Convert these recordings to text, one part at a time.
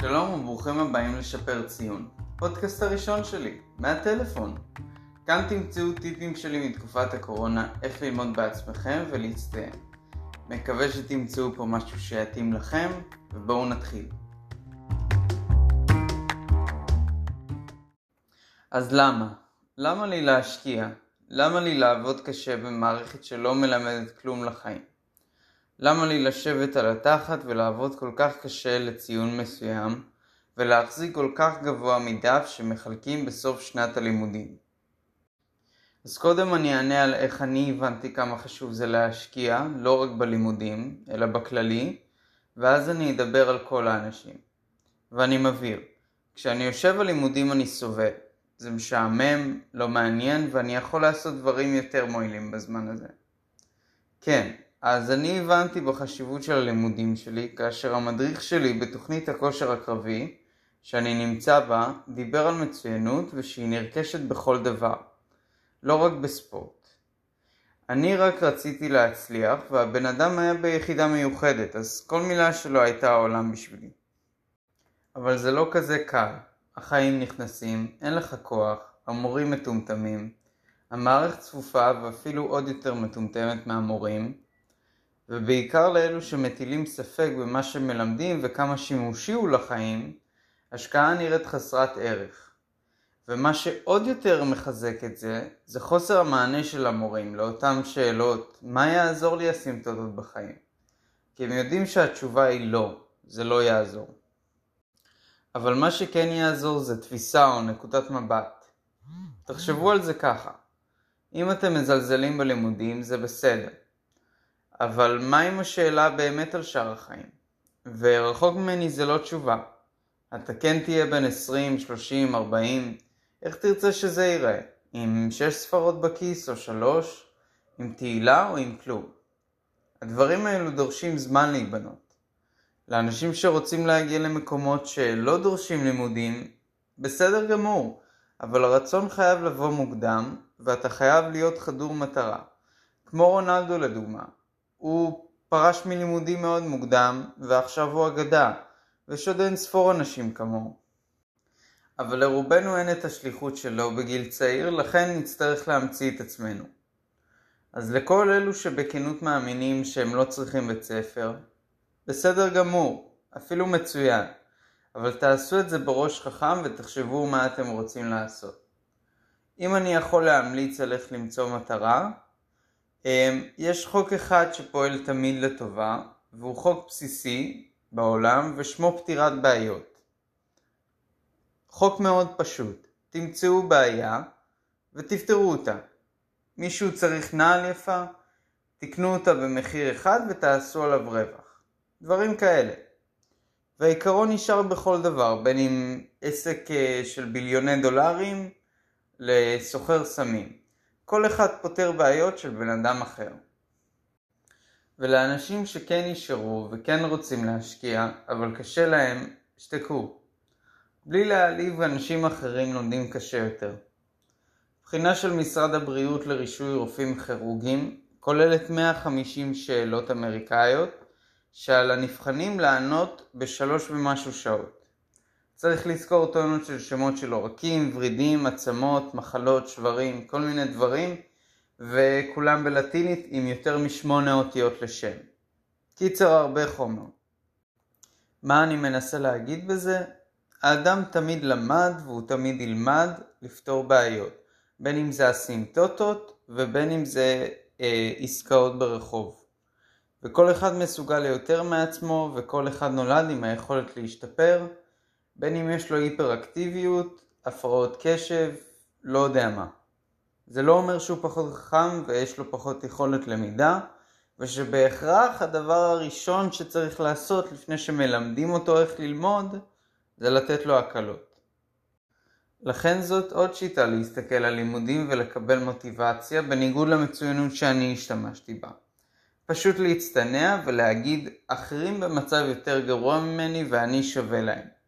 שלום וברוכים הבאים לשפר ציון, פודקאסט הראשון שלי, מהטלפון. כאן תמצאו טיפים שלי מתקופת הקורונה, איך ללמוד בעצמכם ולהצטיין. מקווה שתמצאו פה משהו שיתאים לכם, ובואו נתחיל. אז למה? למה לי להשקיע? למה לי לעבוד קשה במערכת שלא מלמדת כלום לחיים? למה לי לשבת על התחת ולעבוד כל כך קשה לציון מסוים, ולהחזיק כל כך גבוה מדף שמחלקים בסוף שנת הלימודים? אז קודם אני אענה על איך אני הבנתי כמה חשוב זה להשקיע, לא רק בלימודים, אלא בכללי, ואז אני אדבר על כל האנשים. ואני מבהיר, כשאני יושב על לימודים אני סובל. זה משעמם, לא מעניין, ואני יכול לעשות דברים יותר מועילים בזמן הזה. כן, אז אני הבנתי בחשיבות של הלימודים שלי, כאשר המדריך שלי בתוכנית הכושר הקרבי, שאני נמצא בה, דיבר על מצוינות ושהיא נרכשת בכל דבר, לא רק בספורט. אני רק רציתי להצליח, והבן אדם היה ביחידה מיוחדת, אז כל מילה שלו הייתה העולם בשבילי. אבל זה לא כזה קל. החיים נכנסים, אין לך כוח, המורים מטומטמים, המערכת צפופה ואפילו עוד יותר מטומטמת מהמורים, ובעיקר לאלו שמטילים ספק במה שמלמדים וכמה שימושי הוא לחיים, השקעה נראית חסרת ערך. ומה שעוד יותר מחזק את זה, זה חוסר המענה של המורים לאותן שאלות, מה יעזור לי הסימפטוטות בחיים? כי הם יודעים שהתשובה היא לא, זה לא יעזור. אבל מה שכן יעזור זה תפיסה או נקודת מבט. תחשבו על זה ככה, אם אתם מזלזלים בלימודים זה בסדר, אבל מה עם השאלה באמת על שאר החיים? ורחוק ממני זה לא תשובה. אתה כן תהיה בן 20, 30, 40, איך תרצה שזה ייראה? עם 6 ספרות בכיס או 3? עם תהילה או עם כלום? הדברים האלו דורשים זמן להיבנות. לאנשים שרוצים להגיע למקומות שלא דורשים לימודים, בסדר גמור, אבל הרצון חייב לבוא מוקדם, ואתה חייב להיות חדור מטרה. כמו רונלדו לדוגמה, הוא פרש מלימודים מאוד מוקדם, ועכשיו הוא אגדה, ויש עוד אין ספור אנשים כמוהו. אבל לרובנו אין את השליחות שלו בגיל צעיר, לכן נצטרך להמציא את עצמנו. אז לכל אלו שבכנות מאמינים שהם לא צריכים בית ספר, בסדר גמור, אפילו מצוין, אבל תעשו את זה בראש חכם ותחשבו מה אתם רוצים לעשות. אם אני יכול להמליץ על איך למצוא מטרה, יש חוק אחד שפועל תמיד לטובה, והוא חוק בסיסי בעולם ושמו פתירת בעיות. חוק מאוד פשוט, תמצאו בעיה ותפתרו אותה. מישהו צריך נעל יפה, תקנו אותה במחיר אחד ותעשו עליו רווח. דברים כאלה. והעיקרון נשאר בכל דבר, בין אם עסק אה, של ביליוני דולרים לסוחר סמים. כל אחד פותר בעיות של בן אדם אחר. ולאנשים שכן נשארו וכן רוצים להשקיע, אבל קשה להם, שתקו. בלי להעליב אנשים אחרים לומדים קשה יותר. בחינה של משרד הבריאות לרישוי רופאים כירורגים כוללת 150 שאלות אמריקאיות שעל הנבחנים לענות בשלוש ומשהו שעות. צריך לזכור טונות של שמות של עורקים, ורידים, עצמות, מחלות, שברים, כל מיני דברים, וכולם בלטינית עם יותר משמונה אותיות לשם. קיצר הרבה חומר. מה אני מנסה להגיד בזה? האדם תמיד למד והוא תמיד ילמד לפתור בעיות, בין אם זה אסימפטוטות ובין אם זה אה, עסקאות ברחוב. וכל אחד מסוגל ליותר מעצמו וכל אחד נולד עם היכולת להשתפר, בין אם יש לו היפראקטיביות, הפרעות קשב, לא יודע מה. זה לא אומר שהוא פחות חכם ויש לו פחות יכולת למידה, ושבהכרח הדבר הראשון שצריך לעשות לפני שמלמדים אותו איך ללמוד, זה לתת לו הקלות. לכן זאת עוד שיטה להסתכל על לימודים ולקבל מוטיבציה, בניגוד למצוינות שאני השתמשתי בה. פשוט להצטנע ולהגיד אחרים במצב יותר גרוע ממני ואני שווה להם.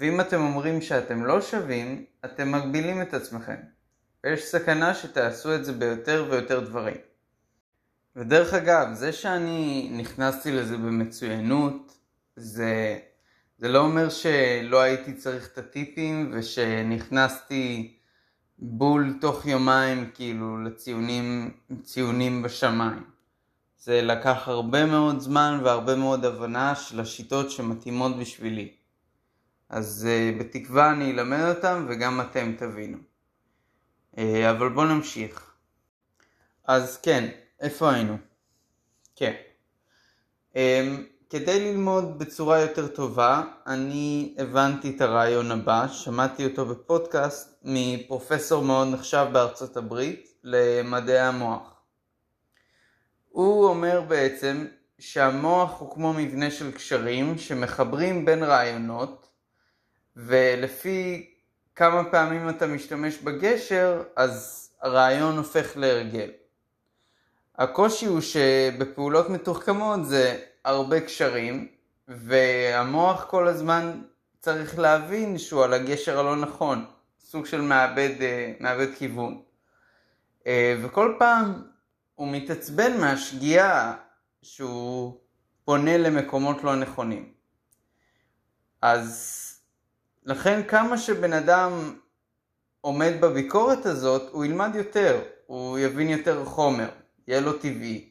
ואם אתם אומרים שאתם לא שווים, אתם מגבילים את עצמכם. ויש סכנה שתעשו את זה ביותר ויותר דברים. ודרך אגב, זה שאני נכנסתי לזה במצוינות, זה זה לא אומר שלא הייתי צריך את הטיפים ושנכנסתי בול תוך יומיים כאילו לציונים ציונים בשמיים. זה לקח הרבה מאוד זמן והרבה מאוד הבנה של השיטות שמתאימות בשבילי. אז uh, בתקווה אני אלמד אותם וגם אתם תבינו. Uh, אבל בואו נמשיך. אז כן, איפה היינו? כן. Um, כדי ללמוד בצורה יותר טובה, אני הבנתי את הרעיון הבא, שמעתי אותו בפודקאסט מפרופסור מאוד נחשב בארצות הברית למדעי המוח. הוא אומר בעצם שהמוח הוא כמו מבנה של קשרים שמחברים בין רעיונות ולפי כמה פעמים אתה משתמש בגשר אז הרעיון הופך להרגל. הקושי הוא שבפעולות מתוחכמות זה הרבה קשרים, והמוח כל הזמן צריך להבין שהוא על הגשר הלא נכון, סוג של מאבד, אה, מאבד כיוון. אה, וכל פעם הוא מתעצבן מהשגיאה שהוא פונה למקומות לא נכונים. אז לכן כמה שבן אדם עומד בביקורת הזאת, הוא ילמד יותר, הוא יבין יותר חומר, יהיה לו טבעי.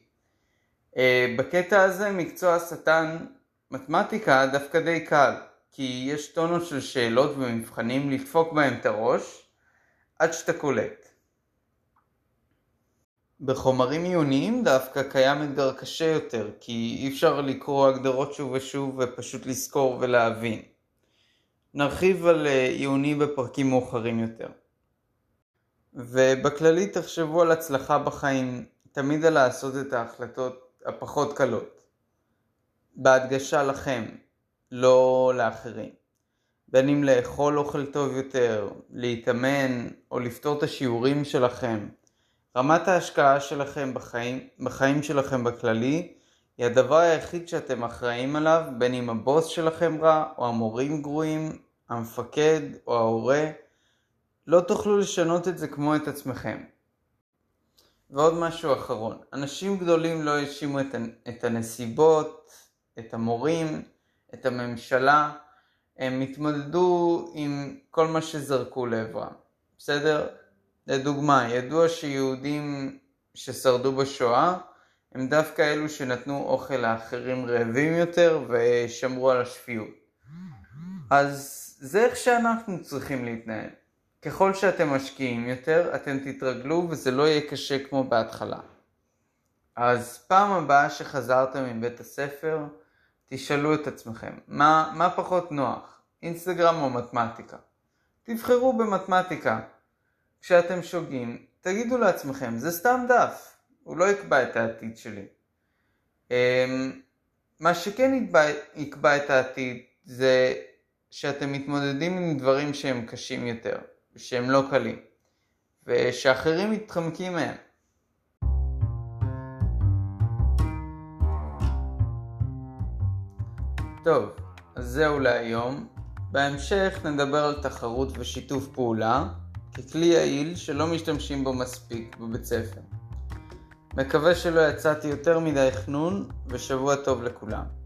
אה, בקטע הזה מקצוע השטן מתמטיקה דווקא די קל, כי יש טונות של שאלות ומבחנים לדפוק בהם את הראש עד שאתה קולט. בחומרים עיוניים דווקא קיים אתגר קשה יותר, כי אי אפשר לקרוא הגדרות שוב ושוב ופשוט לזכור ולהבין. נרחיב על אה, עיוני בפרקים מאוחרים יותר. ובכללי תחשבו על הצלחה בחיים, תמיד על לעשות את ההחלטות הפחות קלות. בהדגשה לכם, לא לאחרים. בין אם לאכול אוכל טוב יותר, להתאמן או לפתור את השיעורים שלכם. רמת ההשקעה שלכם בחיים, בחיים שלכם בכללי היא הדבר היחיד שאתם אחראים עליו, בין אם הבוס שלכם רע או המורים גרועים, המפקד או ההורה. לא תוכלו לשנות את זה כמו את עצמכם. ועוד משהו אחרון, אנשים גדולים לא האשימו את, הנסיבות, את המורים, את הממשלה, הם התמודדו עם כל מה שזרקו לעברם, בסדר? לדוגמה, ידוע שיהודים ששרדו בשואה הם דווקא אלו שנתנו אוכל לאחרים רעבים יותר ושמרו על השפיות. אז זה איך שאנחנו צריכים להתנהל. ככל שאתם משקיעים יותר, אתם תתרגלו וזה לא יהיה קשה כמו בהתחלה. אז פעם הבאה שחזרתם מבית הספר, תשאלו את עצמכם, מה, מה פחות נוח, אינסטגרם או מתמטיקה? תבחרו במתמטיקה. כשאתם שוגים, תגידו לעצמכם, זה סתם דף, הוא לא יקבע את העתיד שלי. אמ, מה שכן יקבע, יקבע את העתיד זה שאתם מתמודדים עם דברים שהם קשים יותר. שהם לא קלים, ושאחרים מתחמקים מהם. טוב, אז זהו להיום. בהמשך נדבר על תחרות ושיתוף פעולה ככלי יעיל שלא משתמשים בו מספיק בבית ספר. מקווה שלא יצאתי יותר מדי חנון ושבוע טוב לכולם.